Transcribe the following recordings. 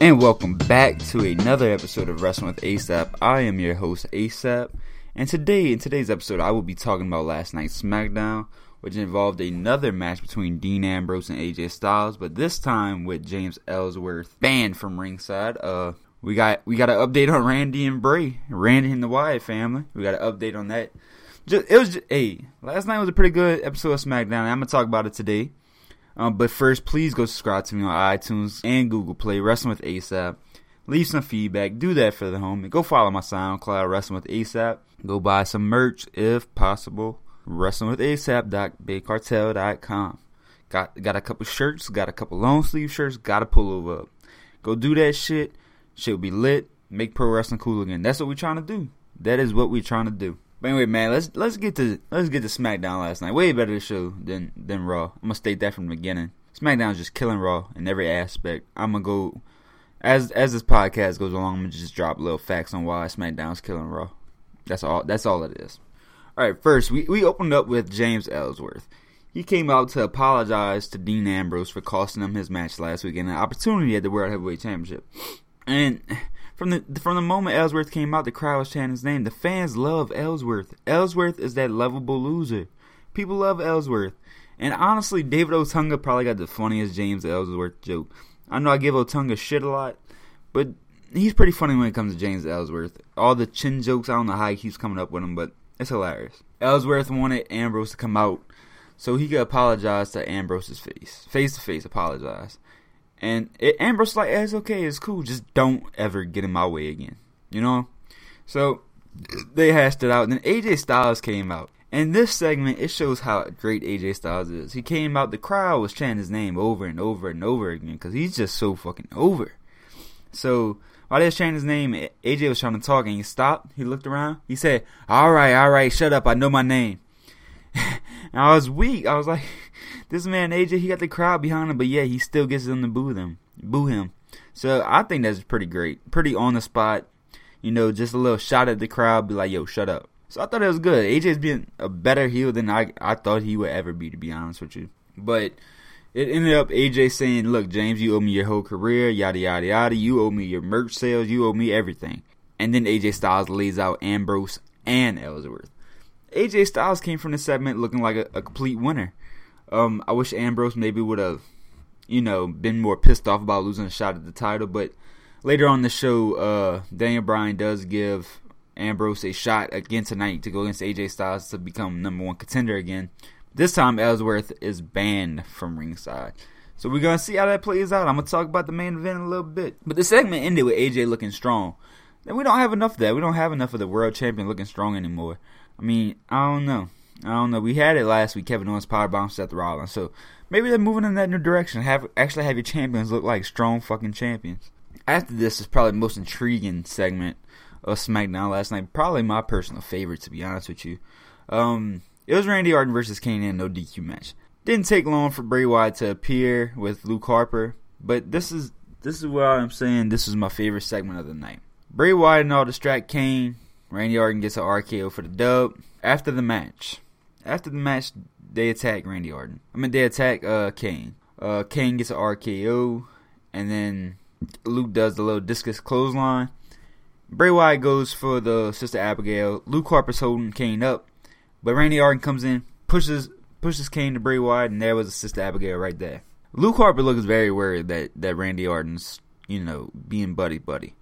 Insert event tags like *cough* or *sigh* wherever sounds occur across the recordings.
And welcome back to another episode of Wrestling with ASAP. I am your host, ASAP. And today, in today's episode, I will be talking about last night's SmackDown, which involved another match between Dean Ambrose and AJ Styles, but this time with James Ellsworth banned from ringside. Uh, we got we got an update on Randy and Bray, Randy and the Wyatt family. We got an update on that. Just, it was just, hey, last night was a pretty good episode of SmackDown. I'm gonna talk about it today. Um, but first, please go subscribe to me on iTunes and Google Play, Wrestling with ASAP. Leave some feedback. Do that for the home. Go follow my SoundCloud, Wrestling with ASAP. Go buy some merch if possible. Wrestling with ASAP.bigcartel.com. Got got a couple shirts, got a couple long sleeve shirts, got a pullover up. Go do that shit. Shit will be lit. Make pro wrestling cool again. That's what we're trying to do. That is what we're trying to do. But anyway, man, let's let's get to let's get to SmackDown last night. Way better show than than Raw. I'm gonna state that from the beginning. SmackDown's just killing Raw in every aspect. I'm gonna go as as this podcast goes along. I'm gonna just drop little facts on why SmackDown's killing Raw. That's all. That's all it is. All right. First, we we opened up with James Ellsworth. He came out to apologize to Dean Ambrose for costing him his match last week and an opportunity at the World Heavyweight Championship. And from the from the moment Ellsworth came out, the crowd was chanting his name. The fans love Ellsworth. Ellsworth is that lovable loser. People love Ellsworth. And honestly, David Otunga probably got the funniest James Ellsworth joke. I know I give Otunga shit a lot, but he's pretty funny when it comes to James Ellsworth. All the chin jokes, I don't know how he keeps coming up with them, but it's hilarious. Ellsworth wanted Ambrose to come out so he could apologize to Ambrose's face. Face to face, apologize. And it, Ambrose like, it's okay, it's cool. Just don't ever get in my way again. You know? So they hashed it out. And then AJ Styles came out. And this segment, it shows how great AJ Styles is. He came out, the crowd was chanting his name over and over and over again because he's just so fucking over. So while they was chanting his name, AJ was trying to talk and he stopped. He looked around. He said, All right, all right, shut up. I know my name. *laughs* and I was weak. I was like, *laughs* this man AJ, he got the crowd behind him, but yeah, he still gets them to boo them, boo him. So I think that's pretty great, pretty on the spot. You know, just a little shot at the crowd, be like, "Yo, shut up." So I thought it was good. AJ's been a better heel than I I thought he would ever be, to be honest with you. But it ended up AJ saying, "Look, James, you owe me your whole career, yada yada yada. You owe me your merch sales. You owe me everything." And then AJ Styles lays out Ambrose and Ellsworth. AJ Styles came from the segment looking like a, a complete winner. Um, I wish Ambrose maybe would have, you know, been more pissed off about losing a shot at the title. But later on the show, uh, Daniel Bryan does give Ambrose a shot again tonight to go against AJ Styles to become number one contender again. This time, Ellsworth is banned from ringside. So we're gonna see how that plays out. I'm gonna talk about the main event a little bit. But the segment ended with AJ looking strong. And we don't have enough of that. We don't have enough of the world champion looking strong anymore. I mean, I don't know. I don't know. We had it last week. Kevin Owens powerbomb Seth Rollins. So maybe they're moving in that new direction. Have actually have your champions look like strong fucking champions. After this is probably the most intriguing segment of SmackDown last night. Probably my personal favorite, to be honest with you. Um, it was Randy Orton versus Kane in no DQ match. Didn't take long for Bray Wyatt to appear with Luke Harper, but this is this is what I'm saying. This is my favorite segment of the night. Bray Wyatt and all distract Kane. Randy Orton gets an RKO for the dub. After the match, after the match, they attack Randy Orton. I mean, they attack uh, Kane. Uh, Kane gets an RKO, and then Luke does the little discus clothesline. Bray Wyatt goes for the Sister Abigail. Luke Harper's holding Kane up, but Randy Orton comes in, pushes pushes Kane to Bray Wyatt, and there was a Sister Abigail right there. Luke Harper looks very worried that that Randy Orton's you know being buddy buddy.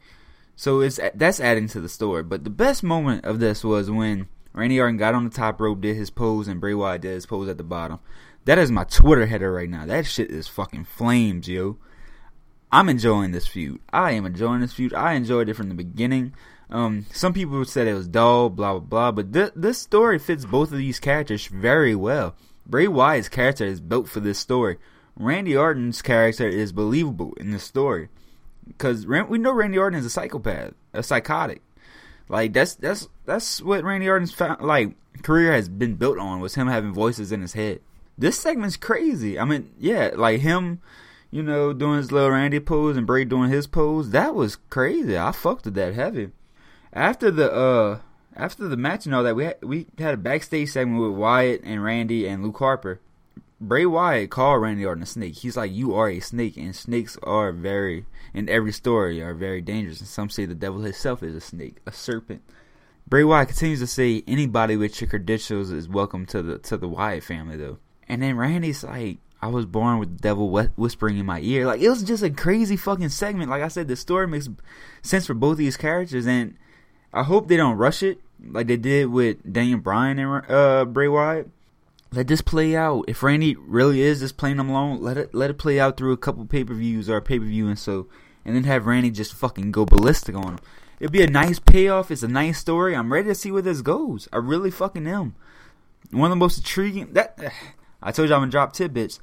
So it's that's adding to the story. But the best moment of this was when Randy Orton got on the top rope, did his pose, and Bray Wyatt did his pose at the bottom. That is my Twitter header right now. That shit is fucking flames, yo. I'm enjoying this feud. I am enjoying this feud. I enjoyed it from the beginning. Um, some people said it was dull, blah blah blah, but th- this story fits both of these characters very well. Bray Wyatt's character is built for this story. Randy Orton's character is believable in this story because we know Randy Orton is a psychopath, a psychotic. Like that's that's that's what Randy Orton's like career has been built on was him having voices in his head. This segment's crazy. I mean, yeah, like him, you know, doing his little Randy pose and Bray doing his pose. That was crazy. I fucked with that heavy. After the uh after the match and all that, we we had a backstage segment with Wyatt and Randy and Luke Harper. Bray Wyatt called Randy Orton a snake. He's like, you are a snake, and snakes are very, in every story, are very dangerous. And some say the devil himself is a snake, a serpent. Bray Wyatt continues to say anybody with your credentials is welcome to the to the Wyatt family, though. And then Randy's like, I was born with the devil whispering in my ear. Like it was just a crazy fucking segment. Like I said, the story makes sense for both of these characters, and I hope they don't rush it like they did with Daniel Bryan and uh, Bray Wyatt let this play out. If Randy really is just playing them alone, let it let it play out through a couple pay per views or a pay per view and so, and then have Randy just fucking go ballistic on him. It'd be a nice payoff. It's a nice story. I'm ready to see where this goes. I really fucking am. One of the most intriguing that *sighs* I told you I'm gonna drop tidbits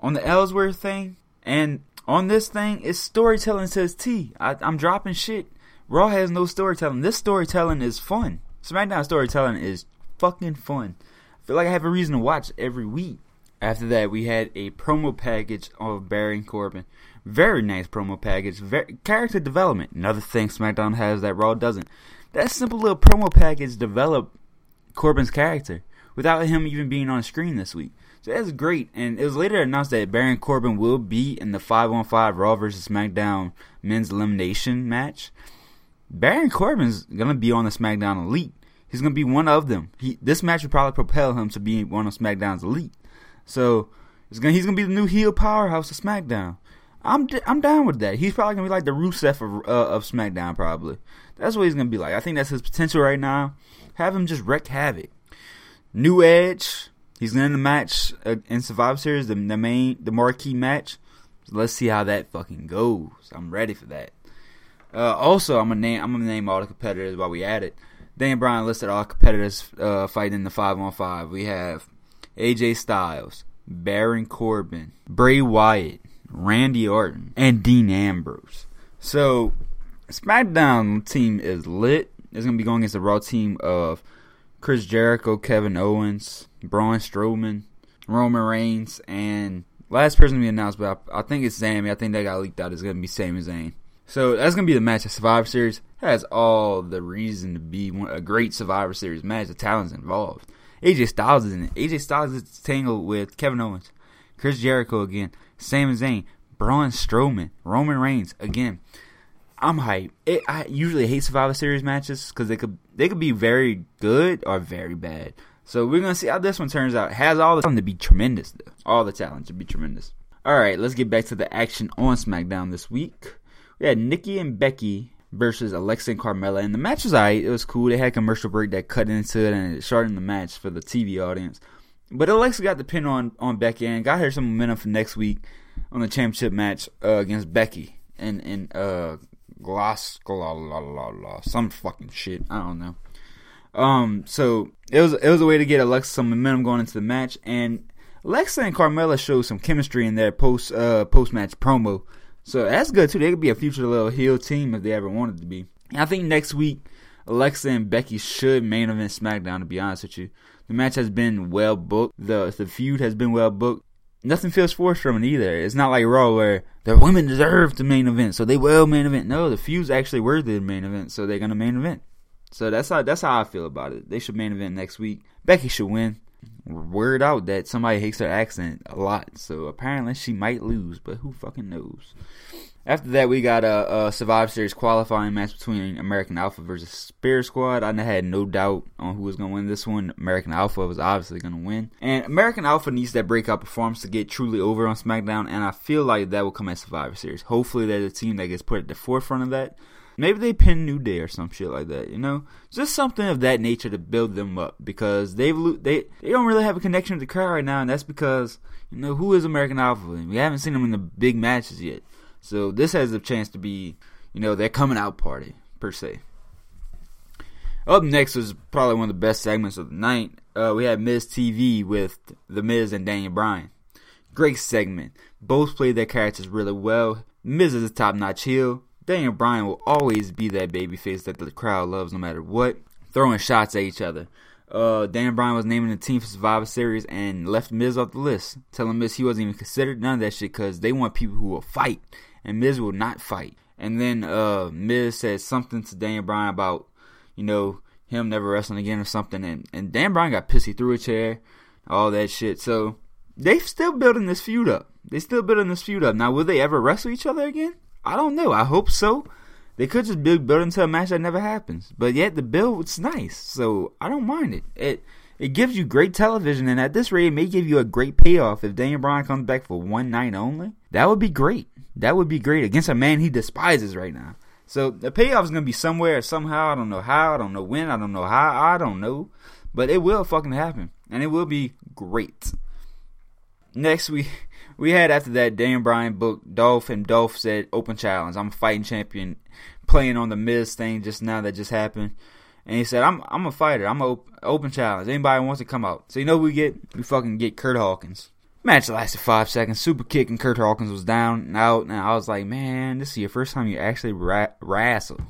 on the Ellsworth thing and on this thing. It's storytelling says T. I, I'm dropping shit. Raw has no storytelling. This storytelling is fun. SmackDown storytelling is fucking fun feel like I have a reason to watch every week. After that, we had a promo package of Baron Corbin. Very nice promo package. Very, character development. Another thing SmackDown has that Raw doesn't. That simple little promo package developed Corbin's character without him even being on screen this week. So that's great. And it was later announced that Baron Corbin will be in the 5 on 5 Raw vs. SmackDown men's elimination match. Baron Corbin's going to be on the SmackDown Elite. He's gonna be one of them. He this match would probably propel him to being one of SmackDown's elite. So gonna, he's gonna be the new heel powerhouse of SmackDown. I'm I'm down with that. He's probably gonna be like the Rusev of, uh, of SmackDown. Probably that's what he's gonna be like. I think that's his potential right now. Have him just wreck havoc. New Edge. He's going the match uh, in Survivor Series, the, the main, the marquee match. So let's see how that fucking goes. I'm ready for that. Uh, also, I'm gonna name I'm gonna name all the competitors while we at it. Dan Bryan listed all competitors uh, fighting in the five on five. We have AJ Styles, Baron Corbin, Bray Wyatt, Randy Orton, and Dean Ambrose. So SmackDown team is lit. It's gonna be going against the Raw team of Chris Jericho, Kevin Owens, Braun Strowman, Roman Reigns, and last person to be announced, but I, I think it's Sami. I think that got leaked out. It's gonna be Sami Zayn. So that's gonna be the match of Survivor Series. Has all the reason to be a great Survivor Series match. The talent's involved. AJ Styles is in it. AJ Styles is tangled with Kevin Owens, Chris Jericho again, Sami Zayn, Braun Strowman, Roman Reigns again. I'm hyped. It, I usually hate Survivor Series matches because they could they could be very good or very bad. So we're gonna see how this one turns out. Has all the talent to be tremendous, though. All the talent to be tremendous. All right, let's get back to the action on SmackDown this week. We had Nikki and Becky versus Alexa and Carmella, and the match was alright. It was cool. They had commercial break that cut into it and it shortened the match for the TV audience. But Alexa got the pin on on Becky and got her some momentum for next week on the championship match uh, against Becky and and uh Gloss la la la la some fucking shit. I don't know. Um, so it was it was a way to get Alexa some momentum going into the match, and Alexa and Carmella showed some chemistry in their post uh post match promo. So that's good too. They could be a future little heel team if they ever wanted to be. I think next week Alexa and Becky should main event SmackDown. To be honest with you, the match has been well booked. The the feud has been well booked. Nothing feels forced from it either. It's not like Raw where the women deserve the main event, so they will main event. No, the feud's actually worthy of main event, so they're gonna main event. So that's how that's how I feel about it. They should main event next week. Becky should win word out that somebody hates her accent a lot. So apparently she might lose, but who fucking knows? After that, we got a, a Survivor Series qualifying match between American Alpha versus Spirit Squad. I had no doubt on who was going to win this one. American Alpha was obviously going to win. And American Alpha needs that breakout performance to get truly over on SmackDown, and I feel like that will come at Survivor Series. Hopefully, there's a team that gets put at the forefront of that. Maybe they pin New Day or some shit like that, you know? Just something of that nature to build them up because they've they they don't really have a connection with the crowd right now, and that's because you know who is American Alpha? We haven't seen them in the big matches yet, so this has a chance to be you know their coming out party per se. Up next was probably one of the best segments of the night. Uh, we had Miz TV with The Miz and Daniel Bryan. Great segment. Both played their characters really well. Miz is a top notch heel. Daniel Bryan will always be that babyface that the crowd loves no matter what, throwing shots at each other. Uh, Daniel Bryan was naming the team for Survivor Series and left Miz off the list, telling Miz he wasn't even considered none of that shit because they want people who will fight, and Miz will not fight. And then uh, Miz said something to Daniel Bryan about, you know, him never wrestling again or something, and and Dan Bryan got pissy threw a chair, all that shit. So they still building this feud up. They still building this feud up. Now, will they ever wrestle each other again? I don't know. I hope so. They could just build, build into a match that never happens. But yet the build was nice, so I don't mind it. It it gives you great television, and at this rate, it may give you a great payoff if Daniel Bryan comes back for one night only. That would be great. That would be great against a man he despises right now. So the payoff is gonna be somewhere, somehow. I don't know how. I don't know when. I don't know how. I don't know, but it will fucking happen, and it will be great. Next, we we had after that Dan Bryan booked Dolph, and Dolph said, "Open challenge. I'm a fighting champion." Playing on the Miz thing just now that just happened, and he said, "I'm I'm a fighter. I'm a op- open challenge. Anybody wants to come out." So you know we get we fucking get Curt Hawkins. Match lasted five seconds. Super kick and Curt Hawkins was down and out. And I was like, man, this is your first time you actually ra- wrestle.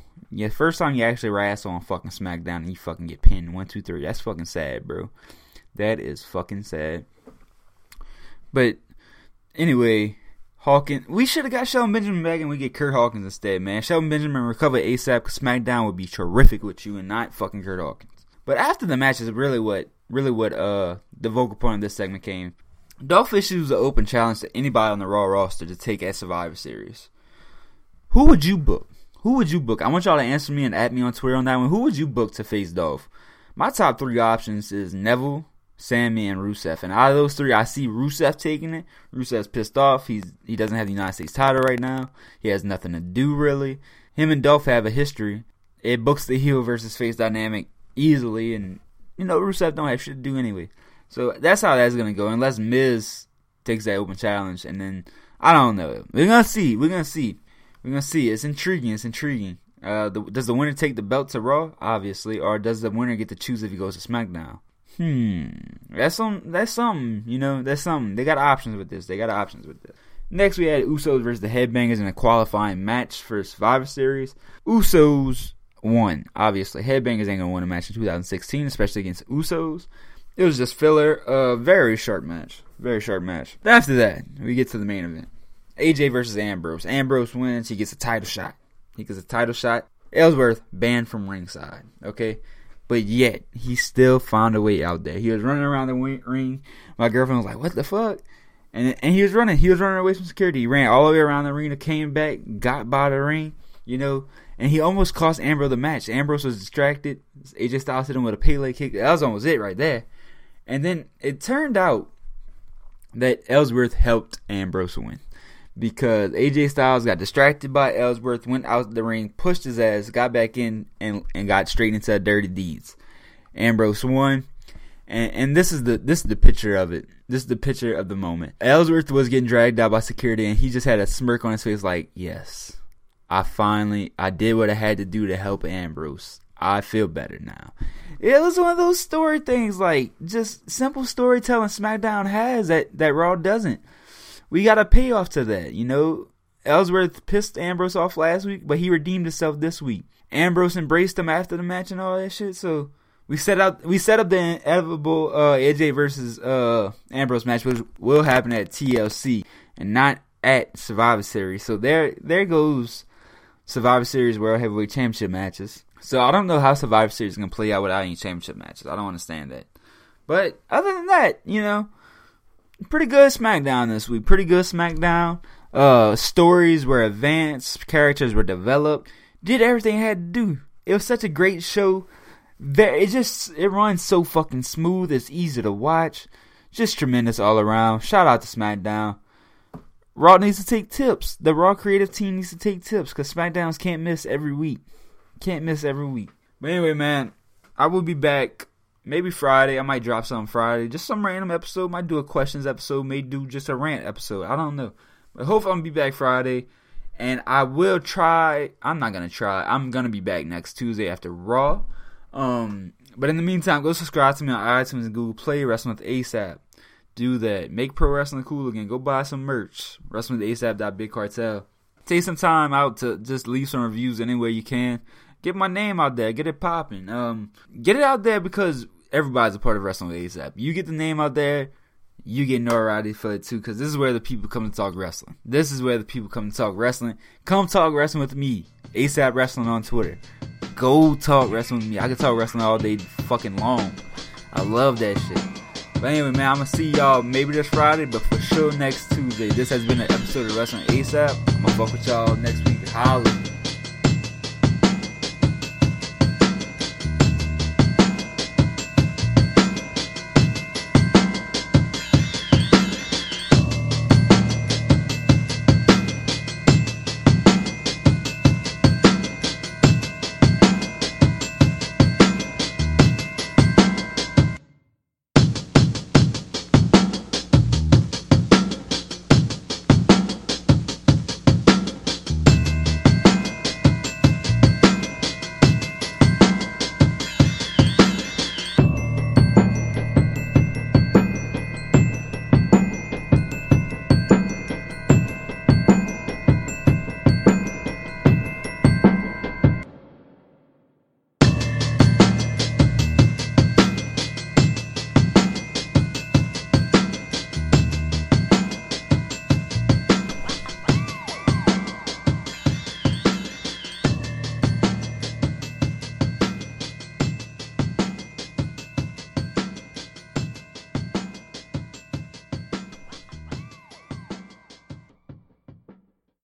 First time you actually wrestle on fucking SmackDown and you fucking get pinned. One, two, three. That's fucking sad, bro. That is fucking sad. But anyway, Hawkins. We should have got Shelton Benjamin back and we get Curt Hawkins instead, man. Shelton Benjamin recover ASAP because SmackDown would be terrific with you and not fucking Curt Hawkins. But after the match is really what really what uh the vocal point of this segment came. Dolph issues an open challenge to anybody on the Raw roster to take at Survivor Series. Who would you book? Who would you book? I want y'all to answer me and at me on Twitter on that one. Who would you book to face Dolph? My top three options is Neville, Sami, and Rusev. And out of those three, I see Rusev taking it. Rusev's pissed off. He's he doesn't have the United States title right now. He has nothing to do really. Him and Dolph have a history. It books the heel versus face dynamic easily, and you know Rusev don't have shit to do anyway. So that's how that's gonna go. Unless Miz takes that open challenge, and then I don't know. We're gonna see. We're gonna see. We're gonna see. It's intriguing. It's intriguing. Uh, the, does the winner take the belt to Raw? Obviously, or does the winner get to choose if he goes to SmackDown? Hmm, that's some. That's something. You know, that's something. They got options with this. They got options with this. Next, we had Usos versus the Headbangers in a qualifying match for Survivor Series. Usos won. Obviously, Headbangers ain't gonna win a match in 2016, especially against Usos. It was just filler. A uh, very short match. Very short match. After that, we get to the main event. AJ versus Ambrose. Ambrose wins. He gets a title shot. He gets a title shot. Ellsworth banned from ringside. Okay. But yet, he still found a way out there. He was running around the ring. My girlfriend was like, what the fuck? And, and he was running. He was running away from security. He ran all the way around the arena, came back, got by the ring, you know, and he almost cost Ambrose the match. Ambrose was distracted. AJ Styles hit him with a Pele kick. That was almost it right there. And then it turned out that Ellsworth helped Ambrose win because AJ Styles got distracted by Ellsworth, went out the ring, pushed his ass, got back in, and, and got straight into dirty deeds. Ambrose won. And, and this is the this is the picture of it. This is the picture of the moment. Ellsworth was getting dragged out by security, and he just had a smirk on his face, like, "Yes, I finally I did what I had to do to help Ambrose. I feel better now." It was one of those story things, like just simple storytelling SmackDown has that that Raw doesn't. We got a payoff to that, you know. Ellsworth pissed Ambrose off last week, but he redeemed himself this week. Ambrose embraced him after the match and all that shit. So we set up we set up the inevitable uh, AJ versus uh, Ambrose match, which will happen at TLC and not at Survivor Series. So there there goes Survivor Series World Heavyweight Championship matches. So I don't know how Survivor Series is gonna play out without any championship matches. I don't understand that. But other than that, you know, pretty good SmackDown this week. Pretty good SmackDown. Uh, stories were advanced, characters were developed, did everything it had to do. It was such a great show. It just it runs so fucking smooth. It's easy to watch. Just tremendous all around. Shout out to SmackDown. Raw needs to take tips. The Raw creative team needs to take tips because SmackDowns can't miss every week. Can't miss every week. But anyway, man, I will be back maybe Friday. I might drop something Friday. Just some random episode. Might do a questions episode. May do just a rant episode. I don't know. But hopefully I'm gonna be back Friday. And I will try. I'm not gonna try. I'm gonna be back next Tuesday after Raw. Um, but in the meantime, go subscribe to me on iTunes and Google Play. Wrestling with ASAP. Do that. Make pro wrestling cool again. Go buy some merch. Wrestling with ASAP. Big Cartel. Take some time out to just leave some reviews anywhere you can get my name out there, get it popping. Um, get it out there because everybody's a part of wrestling with ASAP. You get the name out there, you get notoriety for it too. Because this is where the people come to talk wrestling. This is where the people come to talk wrestling. Come talk wrestling with me, ASAP Wrestling on Twitter. Go talk wrestling with me. I can talk wrestling all day fucking long. I love that shit. But anyway, man, I'm gonna see y'all maybe this Friday, but for sure next Tuesday. This has been an episode of Wrestling ASAP. I'm gonna fuck with y'all next week. Holla.